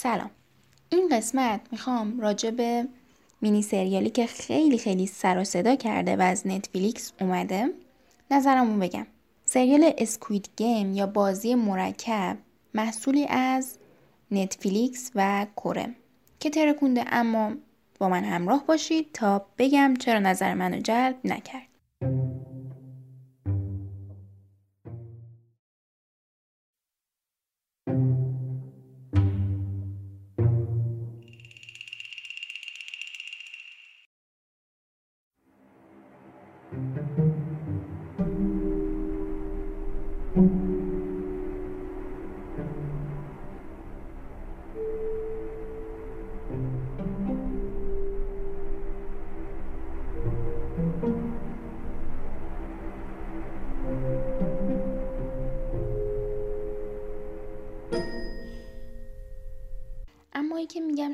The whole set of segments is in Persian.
سلام. این قسمت می‌خوام راجع به مینی سریالی که خیلی خیلی سر و صدا کرده و از نتفلیکس اومده نظرمون بگم. سریال اسکوید گیم یا بازی مرکب محصولی از نتفلیکس و کره که ترکونده اما با من همراه باشید تا بگم چرا نظر منو جلب نکرد.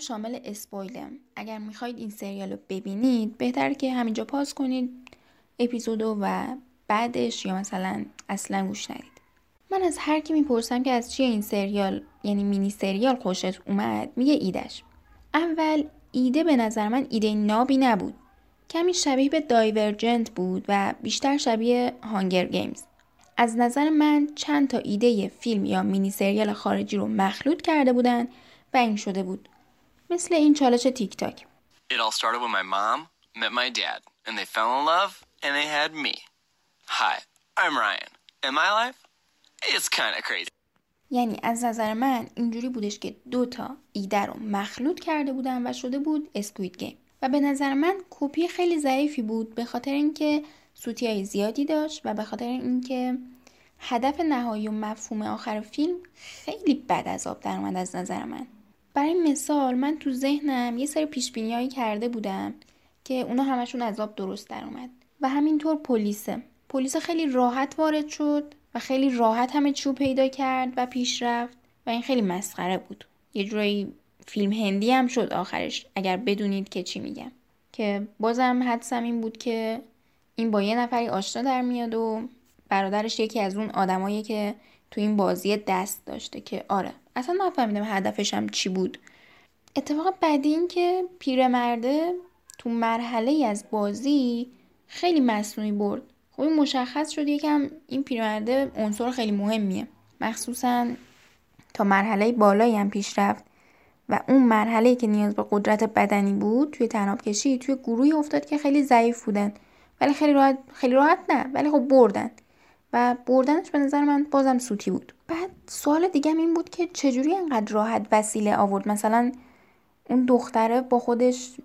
شامل spoil ه اگر می‌خواید این سریال رو ببینید بهتر که همینجا پاس کنید اپیزودو و بعدش یا مثلا اصلا گوش ندید. من از هر کی می‌پرسم که از چیه این سریال یعنی مینی سریال خوشت اومد میگه ایدش اول ایده به نظر من ایده نابی نبود. کمی شبیه به Divergent بود و بیشتر شبیه Hunger Games. از نظر من چند تا ایده فیلم یا مینی سریال خارجی رو مخلوط کرده بودن و این شده بود. مثل این چالش تیک تاک It all started when my mom met my dad, and they fell in love, and they had me. Hi, I'm Ryan, and my life is kind of crazy. یعنی از نظر من اینجوری بودش که دو تا ایده رو مخلوط کرده بودن و شده بود اسکوید گیم و به نظر من کپی خیلی ضعیفی بود به خاطر اینکه سوتی های زیادی داشت و به خاطر اینکه هدف نهایی و مفهوم آخر فیلم خیلی بد از آب در اومد از نظر من برای مثال من تو ذهنم یه سری پیش کرده بودم که اونا همشون آب درست در اومد. و همینطور پلیسه پلیس خیلی راحت وارد شد و خیلی راحت همه چیو پیدا کرد و پیش رفت و این خیلی مسخره بود. یه جورایی فیلم هندی هم شد آخرش اگر بدونید که چی میگم. که بازم حدسم این بود که این با یه نفری آشنا در میاد و برادرش یکی از اون آدمایی که تو این بازی دست داشته که آره. اصلا نفهمیدم هدفش هم چی بود. اتفاق بعدی این که پیرمرده تو مرحله از بازی خیلی مصنوعی برد. خب مشخص شد یکم این پیرمرده عنصر خیلی مهمیه. مخصوصا تا مرحله بالایی هم پیش رفت و اون مرحله که نیاز به قدرت بدنی بود توی تناب کشی توی گروهی افتاد که خیلی ضعیف بودن. ولی خیلی راحت خیلی راحت نه ولی خب بردن. و بردنش به نظر من بازم سوتی بود. بعد سوال دیگه این بود که چجوری انقدر راحت وسیله آورد؟ مثلا اون دختره با خودش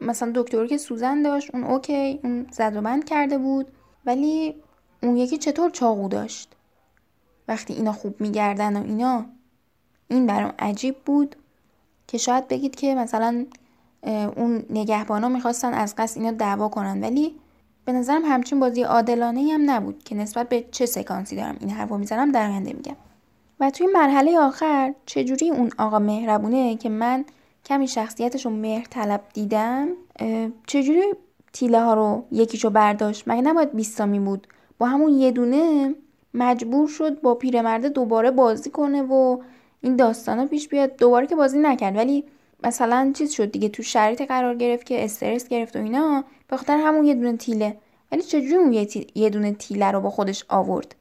مثلا دکتری که سوزن داشت اون اوکی اون زد و بند کرده بود ولی اون یکی چطور چاقو داشت؟ وقتی اینا خوب میگردن و اینا این برام عجیب بود که شاید بگید که مثلا اون نگهبانا می‌خواستن از قصد اینا دعوا کنن ولی به نظرم همچین بازی عادلانه هم نبود که نسبت به چه سکانسی دارم این حرفو می‌زنم در میگم. و توی مرحله آخر چجوری اون آقا مهربونه که من کمی شخصیتش رو مهر طلب دیدم چجوری تیله ها رو یکیشو برداشت؟ مگه نباید بیستامی بود؟ با همون یه دونه مجبور شد با پیرمرده دوباره بازی کنه و این داستانا پیش بیاد. دوباره که بازی نکرد. ولی مثلا چیز شد دیگه تو شرایط قرار گرفت که استرس گرفت و اینا به خاطر همون یه دونه تیله. ولی چجوری اون یه, یه دونه تیله رو با خودش آورد؟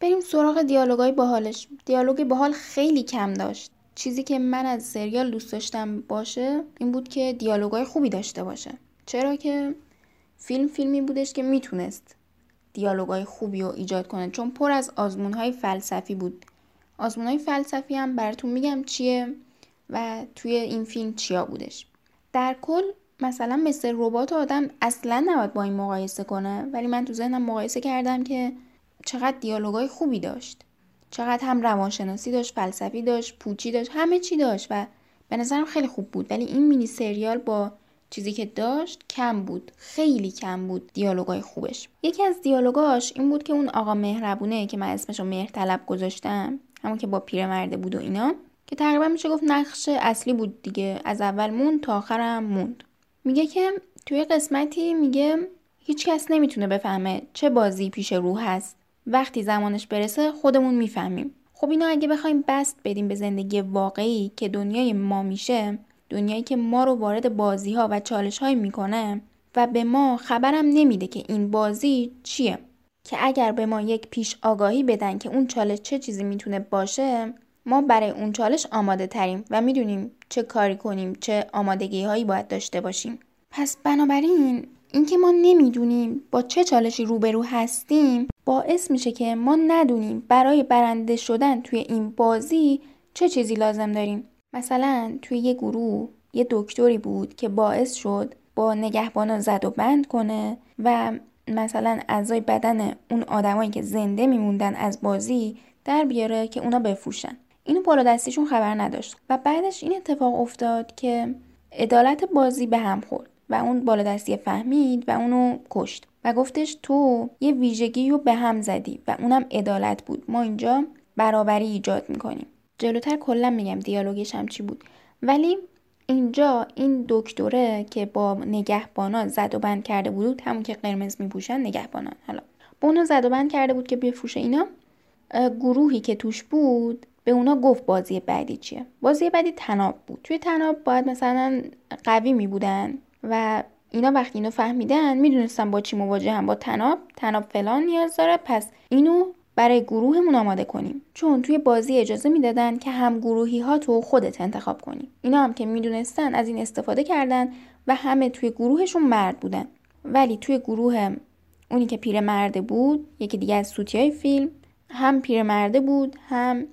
بریم سراغ دیالوگای باحالش. دیالوگ باحال خیلی کم داشت. چیزی که من از سریال دوست داشتم باشه این بود که دیالوگای خوبی داشته باشه. چرا که فیلم فیلمی بودش که می‌تونست دیالوگای خوبی رو ایجاد کنه چون پر از آزمونهای فلسفی بود. آزمونهای فلسفی هم براتون میگم چیه و توی این فیلم چیا بودش. در کل مثلا مثل ربات آدم اصلا نباید با این مقایسه کنه ولی من تو ذهنم مقایسه کردم که چقدر دیالوگای خوبی داشت. چقدر هم روانشناسی داشت فلسفی داشت پوچی داشت همه چی داشت و به نظرم خیلی خوب بود. ولی این مینی سریال با چیزی که داشت کم بود خیلی کم بود دیالوگای خوبش. یکی از دیالوگاش این بود که اون آقا مهربونه که من اسمش رو مهر طلب گذاشتم همون که با پیرمرده بود و اینا که تقریبا میشه گفت نقش اصلی بود دیگه. از اول موند تا آخرم موند. میگه که توی قسمتی میگه هیچ کس نمی‌تونه بفهمه چه بازی پیش رو هست. وقتی زمانش برسه خودمون می‌فهمیم. خب اینو اگه بخوایم بست بدیم به زندگی واقعی که دنیای ما میشه دنیایی که ما رو وارد بازی ها و چالش های می‌کنه و به ما خبرم نمیده که این بازی چیه. که اگر به ما یک پیش آگاهی بدن که اون چالش چه چیزی می‌تونه باشه ما برای اون چالش آماده تریم و می‌دونیم چه کاری کنیم چه آمادگی هایی باید داشته باشیم. پس بنابراین اینکه ما نمی‌دونیم با چه چالشی روبرو هستیم باعث میشه که ما ندونیم برای برنده شدن توی این بازی چه چیزی لازم داریم. مثلا توی یه گروه یه دکتری بود که باعث شد با نگهبانا زد و بند کنه و مثلا اعضای بدن اون آدمایی که زنده میموندن از بازی در بیاره که اونا بفروشن. اینو بالا دستیشون خبر نداشت. و بعدش این اتفاق افتاد که عدالت بازی به هم خورد و اون بالا دستی فهمید و اونو کشت. و گفتش تو یه ویژگی رو به هم زدی و اونم عدالت بود. ما اینجا برابری ایجاد می‌کنیم. جلوتر کلا میگم دیالوگش هم چی بود. ولی اینجا این دکتره که با نگهبانا زد و بند کرده بود همون که قرمز میپوشن نگهبانان. حالا با اونو زد و بند کرده بود که بفروشه اینا. گروهی که توش بود به اونا گفت بازی بعدی چیه. بازی بعدی تناب بود. توی تناب باید مثلا قوی می بودن و اینا وقتی اینو فهمیدن می‌دونستن با چی مواجه هم. با تناب. تناب فلان نیاز داره. پس اینو برای گروهمون آماده کنیم. چون توی بازی اجازه می‌دادن که هم گروهی ها تو خودت انتخاب کنی. اینا هم که می‌دونستن از این استفاده کردن و همه توی گروهشون مرد بودن. ولی توی گروه اونی که پیر مرده بود یکی دیگه از سوتی های فیلم هم پیرمرده بود هم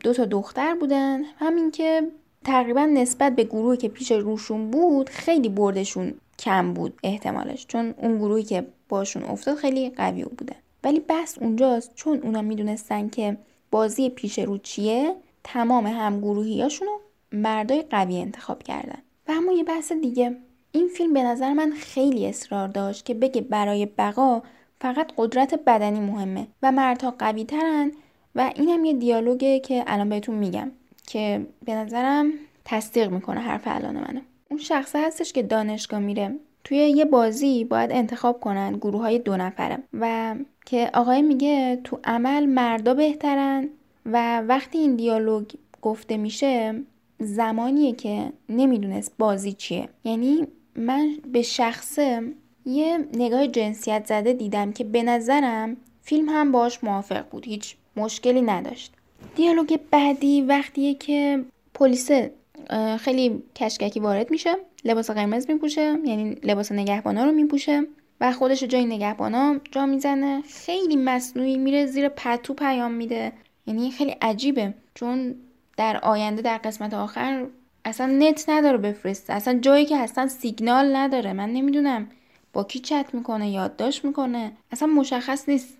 دو تا دختر بودن. همین که تقریبا نسبت به گروهی که پیش روشون بود خیلی بردشون کم بود احتمالش. چون اون گروهی که باشون افتاد خیلی قوی بودن. ولی بحث اونجاست چون اونا می‌دونستن که بازی پیش رو چیه تمام هم گروهیاشونو مردای قوی انتخاب کردن. و اما یه بحث دیگه. این فیلم به نظر من خیلی اصرار داشت که بگه برای بقا فقط قدرت بدنی مهمه و مردها قوی ترن و اینم یه دیالوگه که الان بهتون میگم که به نظرم تصدیق می‌کنه حرف الان منو. اون شخصه هستش که دانشگاه میره. توی یه بازی باید انتخاب کنن گروه های دو نفره و که آقای میگه تو عمل مردا بهترن و وقتی این دیالوگ گفته میشه زمانیه که نمی‌دونست بازی چیه. یعنی من به شخصه یه نگاه جنسیت زده دیدم که به نظرم فیلم هم باش موافق بود هیچ مشکلی نداشت. دیالوگ بعدی وقتیه که پلیس خیلی کشککی وارد میشه. لباس قرمز میپوشه یعنی لباس نگهبانا رو میپوشه و خودش جای نگهبانا جا می‌زنه. خیلی مصنوعی میره زیر پتو پیام میده. یعنی خیلی عجیبه. چون در آینده در قسمت آخر اصلا نت نداره بفرسته. اصلا جایی که اصلا سیگنال نداره. من نمی‌دونم با کی چت می‌کنه یادداشت می‌کنه. اصلا مشخص نیست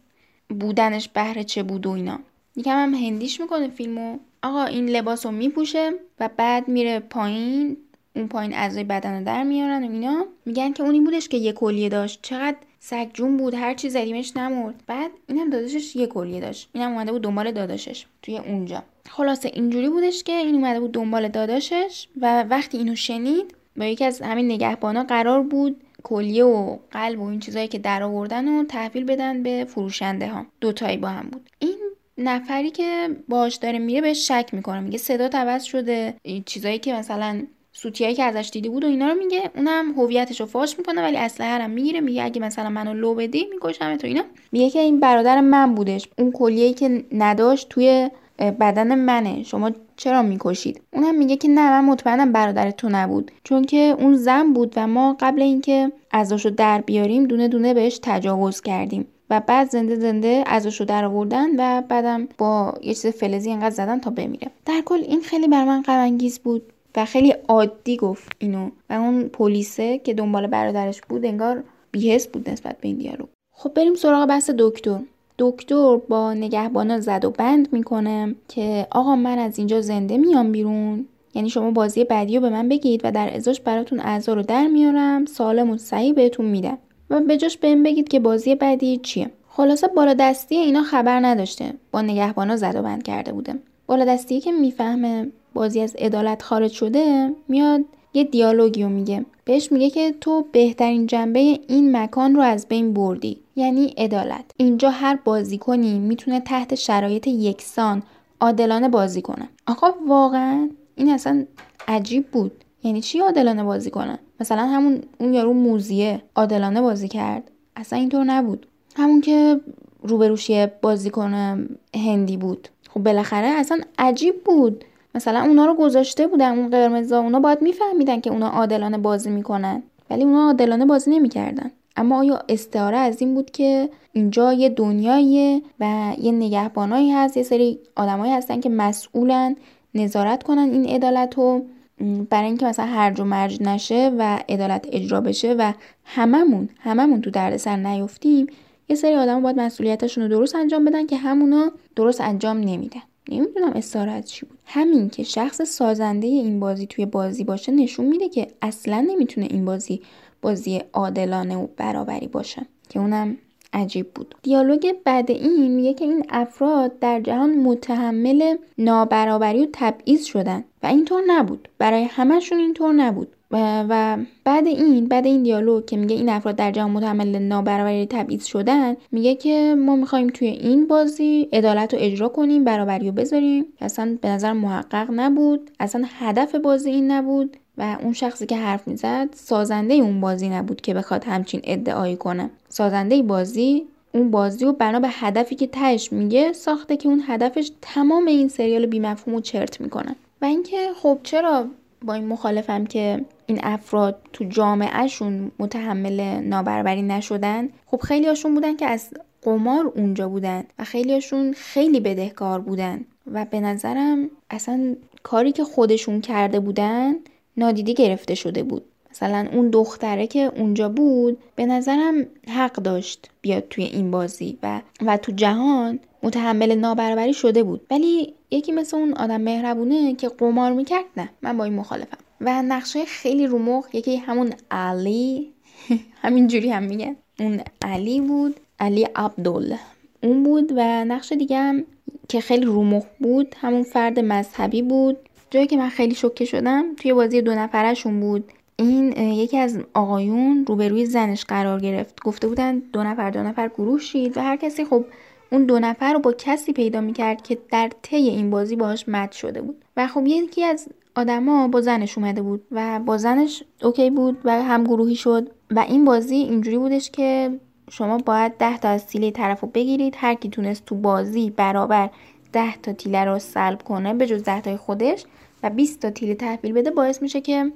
بودنش بهره چه بود و اینا. یکم هم هندیش می‌کنه فیلمو. آقا این لباس رو میپوشه و بعد میره پایین. اون پایین اعضای بدن رو در میارن و اینا. میگن که اونی بودش که یه کلیه داشت. چقدر سگجون بود هر چی زدیمش نمرد. بعد اینم داداشش یه کلیه داشت. اینم اومده بود دنبال داداشش توی اونجا. خلاصه اینجوری بودش که این اومده بود دنبال داداشش و وقتی اینو شنید با یکی از همین نگهبانا قرار بود کلیه و قلب و این چیزایی که در آوردن و تحویل بدن به فروشنده ها. دوتایی با هم بود. این نفری که باش داره میره بهش شک می‌کنه. میگه صدا عوض شده. چیزایی که مثلا سوتیایی که ازش دیدی بود و اینا رو میگه. اونم هویتش رو فاش می‌کنه ولی اسلحه هم می‌گیره. میگه اگه مثلا منو لو بدی می‌کشم تو اینا. میگه که این برادر من بودش. اون کلیه‌ای که نداشت توی بدن منه. شما چرا می‌کشید؟ اونم میگه که نه من مطمئنم برادر تو نبود. چون که اون زن بود و ما قبل اینکه ازاشو در بیاریم دونه دونه بهش تجاوز کردیم. و بعد زنده زنده ازشو در آوردن و بعدم با یه چیز فلزی انقدر زدن تا بمیره. در کل این خیلی بر من غم بود. و خیلی عادی گفت اینو. و اون پلیسه که دنبال برادرش بود انگار بیهس بود نسبت به این دیالوگ. خب بریم سراغ بحث دکتر. دکتر با نگهبانا زد و بند می‌کنه که آقا من از اینجا زنده میام بیرون. یعنی شما بازی بعدی رو به من بگید و در ازاش براتون اعضا رو در میارم. سالم و صحیح بهتون میدم. و به جاش بهم بگید که بازی بعدی چیه. خلاصه بالا دستی اینا خبر نداشته. با نگهبانا زد و بند کرده بوده. بالا دستی که می‌فهمه بازی از عدالت خارج شده میاد یه دیالوگیو میگه. بهش میگه که تو بهترین جنبه این مکان رو از بین بردی یعنی عدالت. اینجا هر بازیکنی می‌تونه تحت شرایط یکسان عادلانه بازی کنه. آقا واقعا این اصلا عجیب بود. یعنی چی عادلانه بازی کنه؟ مثلا همون اون یارو موزیه عادلانه بازی کرد. اصلا اینطور نبود. همون که روبروشی بازیکن هندی بود. خب بالاخره اصلا عجیب بود. مثلا اونا رو گذاشته بودن اون قرمزا اونا باید میفهمیدن که اونا عادلانه بازی می‌کنن. ولی اونا عادلانه بازی نمی‌کردن. اما آیا استعاره از این بود که اینجا یه دنیاییه و یه نگهبانایی هست یه سری آدمایی هستن که مسئولن نظارت کنن این عدالت رو برای اینکه مثلا هرج و مرج نشه و عدالت اجرا بشه و هممون هممون تو دردسر نیفتیم یه سری آدم باید مسئولیتشون رو درست انجام بدن که همونا درست انجام نمیدن. نمی‌دونم استعاره چی بود. همین که شخص سازنده این بازی توی بازی باشه نشون میده که اصلا نمی‌تونه این بازی بازی عادلانه و برابری باشه که اونم عجیب بود. دیالوگ بعد این میگه که این افراد در جهان متحمل نابرابری و تبعیض شدن و اینطور نبود. برای همشون اینطور نبود. و بعد این بعد این دیالوگ که میگه این افراد در جهان متحمل نابرابری تبعیض شدن میگه که ما می‌خوایم توی این بازی عدالت رو اجرا کنیم برابری رو بذاریم. اصلا به نظر محقق نبود. اصلا هدف بازی این نبود و اون شخصی که حرف می‌زد سازنده اون بازی نبود که بخواد همچین ادعایی کنه. سازنده بازی اون بازی رو بنا به هدفی که تهش میگه ساخته که اون هدفش تمام این سریال بیمفهوم و چرت می‌کنه. و اینکه خب چرا با این مخالفم که این افراد تو جامعهشون متحمل نابرابری نشدن خب خیلی هاشون بودن که از قمار اونجا بودن و خیلی هاشون خیلی بدهکار بودن و به نظرم اصلا کاری که خودشون کرده بودن نادیده گرفته شده بود. مثلا اون دختره که اونجا بود به نظرم حق داشت بیاد توی این بازی و و تو جهان متحمل نابرابری شده بود. ولی یکی مثل اون آدم مهربونه که قمار می‌کرد نه من با این مخالفم. و نقشه خیلی رومخ یکی همون علی همینجوری هم میگن اون علی بود علی عبدال اون بود و نقش دیگه هم که خیلی رومخ بود همون فرد مذهبی بود. جایی که من خیلی شوکه شدم توی بازی دو نفرشون بود. این یکی از آقایون روبروی زنش قرار گرفت. گفته بودن دو نفر دو نفر گروه شید و هر کسی خب اون دو نفر رو با کسی پیدا می‌کرد که در طی این بازی باهاش مد شده بود. و خب یکی از آدما با زنش اومده بود و با زنش اوکی بود و هم گروهی شد و این بازی اینجوری بودش که شما باید ده تا از تیله طرف رو بگیرید. هر کی تونست تو بازی برابر ده تا تیله رو سلب کنه به جز ده تای خودش و 20 تا تیله تحویل بده باعث میشه که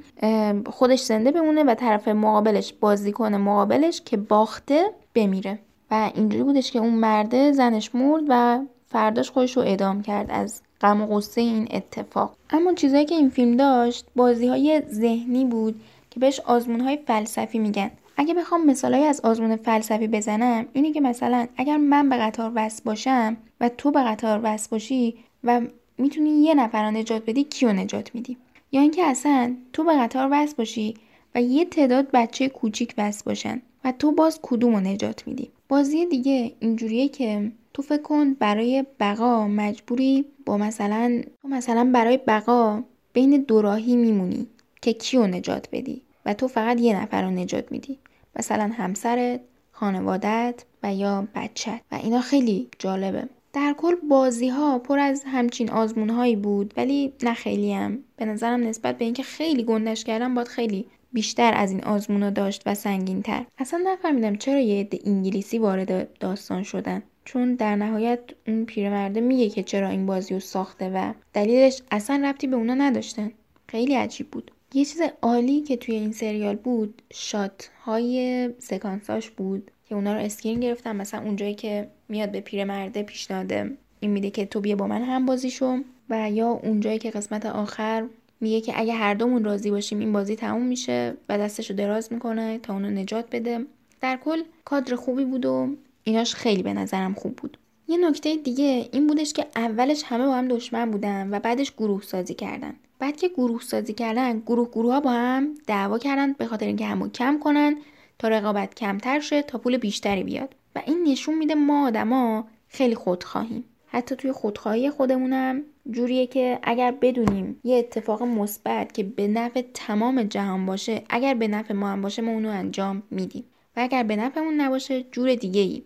خودش زنده بمونه و طرف مقابلش بازی کنه مقابلش که باخته بمیره. و اینجوری بودش که اون مرده زنش مرد و فرداش خودش رو اعدام کرد از غم و غصه این اتفاق. اما چیزایی که این فیلم داشت بازی های ذهنی بود که بهش آزمون های فلسفی میگن. اگه بخوام مثالهایی از آزمون فلسفی بزنم اینه که مثلا اگر من به قطار وصل باشم و تو به قطار وصل باشی و می‌تونی یه نفر نجات بدی کیو نجات میدی؟ یا اینکه اصلا تو به قطار وصل باشی و یه تعداد بچه کوچیک وصل باشن و تو باز کدوم رو نجات میدی؟ بازی دیگه اینجوریه که تو فکر کن برای بقا مجبوری با مثلا مثلا برای بقا بین دوراهی میمونی که کیو نجات بدی و تو فقط یه نفر رو نجات میدی. مثلا همسرت خانوادت و یا بچت و اینا خیلی جالبه. در کل بازی ها پر از همچین آزمون هایی بود ولی نه خیلی هم به نظرم نسبت به اینکه خیلی گندش کردم باید خیلی بیشتر از این آزمون داشت و سنگین تر اصلا نفهمیدم چرا یه عده انگلیسی وارد داستان شدن. چون در نهایت اون پیرمرده میگه که چرا این بازی رو ساخته و دلیلش اصلا ربطی به اونا نداشتن خیلی عجیب بود. یه چیز عالی که توی این سریال بود shot های سکانساش بود که اونا رو screen گرفتم مثلا اونجایی که میاد به پیرمرده پیشنهاد این میده که تو بیا با من هم بازی شو و یا اونجایی که قسمت آخر میگه که اگه هر دومون راضی باشیم این بازی تموم میشه و دستشو دراز می‌کنه تا اونو نجات بده. در کل کادر خوبی بود و ایناش خیلی به نظرم خوب بود. یه نکته دیگه این بودش که اولش همه با هم دشمن بودن و بعدش گروه سازی کردن. بعد که گروه سازی کردن گروه گروه ها با هم دعوا کردن به خاطر اینکه همو کم کنن تا رقابت کمتر شه تا پول بیشتری بیاد. و این نشون میده ما آدما خیلی خودخواهیم. حتی توی خودخواهی خودمونم جوریه که اگر بدونیم یه اتفاق مثبت که به نفع تمام جهان باشه اگر به نفع ما هم باشه ما اونو انجام میدیم. و اگر به نفعمون نباشه جور دیگه ای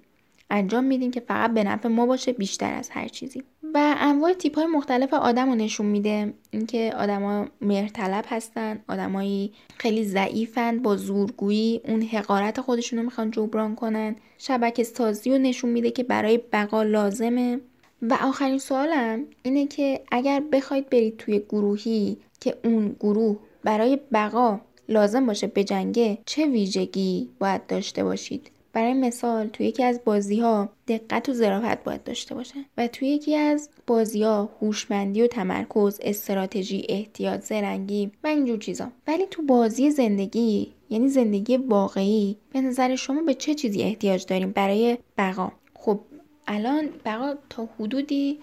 انجام میدیم که فقط به نفع ما باشه بیشتر از هر چیزی. و انواع تیپ های مختلف آدم رو نشون میده. اینکه آدما مهرطلب هستن آدمایی خیلی ضعیفن با زورگویی. اون حقارت خودشون رو می‌خوان جبران کنن. شبکه سازی رو نشون میده که برای بقا لازمه. و آخرین سوالم اینه که اگر بخواید برید توی گروهی که اون گروه برای بقا لازم باشه به جنگه چه ویژگی باید داشته باشید؟ برای مثال توی یکی از بازی ها دقت و ظرافت باید داشته باشه و توی یکی از بازی ها هوشمندی و تمرکز استراتژی احتیاط زرنگی و اینجور چیزا. ولی تو بازی زندگی یعنی زندگی واقعی به نظر شما به چه چیزی احتیاج داریم برای بقا؟ خب الان بقا تا حدودی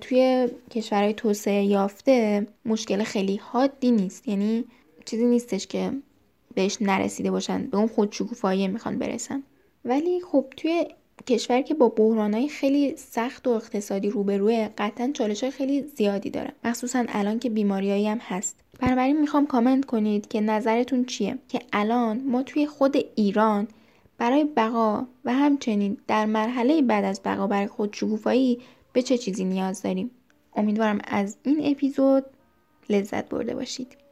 توی کشورهای توسعه یافته مشکل خیلی حادی نیست. یعنی چیزی نیستش که بهش نرسیده باشن به اون خودشکوفایی می‌خوان برسن. ولی خب توی کشور که با بحرانهای خیلی سخت و اقتصادی روبروه قطعا چالش های خیلی زیادی داره. مخصوصا الان که بیماریایی هم هست. بنابراین می‌خوام کامنت کنید که نظرتون چیه؟ که الان ما توی خود ایران برای بقا و همچنین در مرحله بعد از بقا برای خودشکوفایی به چه چیزی نیاز داریم؟ امیدوارم از این اپیزود لذت برده باشید.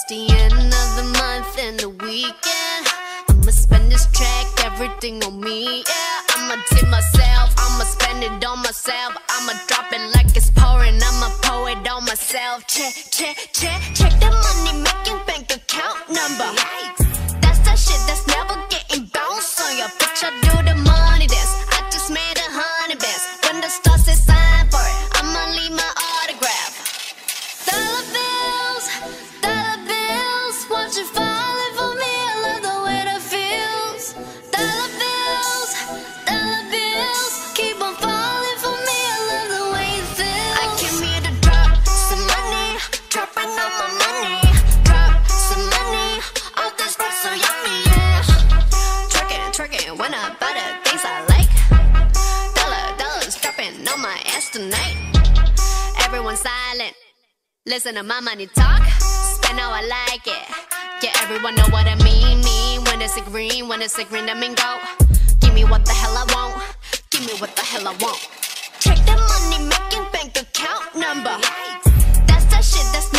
It's the end of the month and the weekend. I'ma spend this track, everything on me, yeah. I'ma tip myself, I'ma spend it on myself. I'ma drop it like it's pouring, I'ma pour it on myself. Check, check, check, check the money making bank account number. Silent. Listen to my money talk. Spend how I like it. Yeah, everyone know what I mean. Mean when it's a green, when it's a green, that mean go. Give me what the hell I want. Give me what the hell I want. Check the money making bank account number. That's that shit that's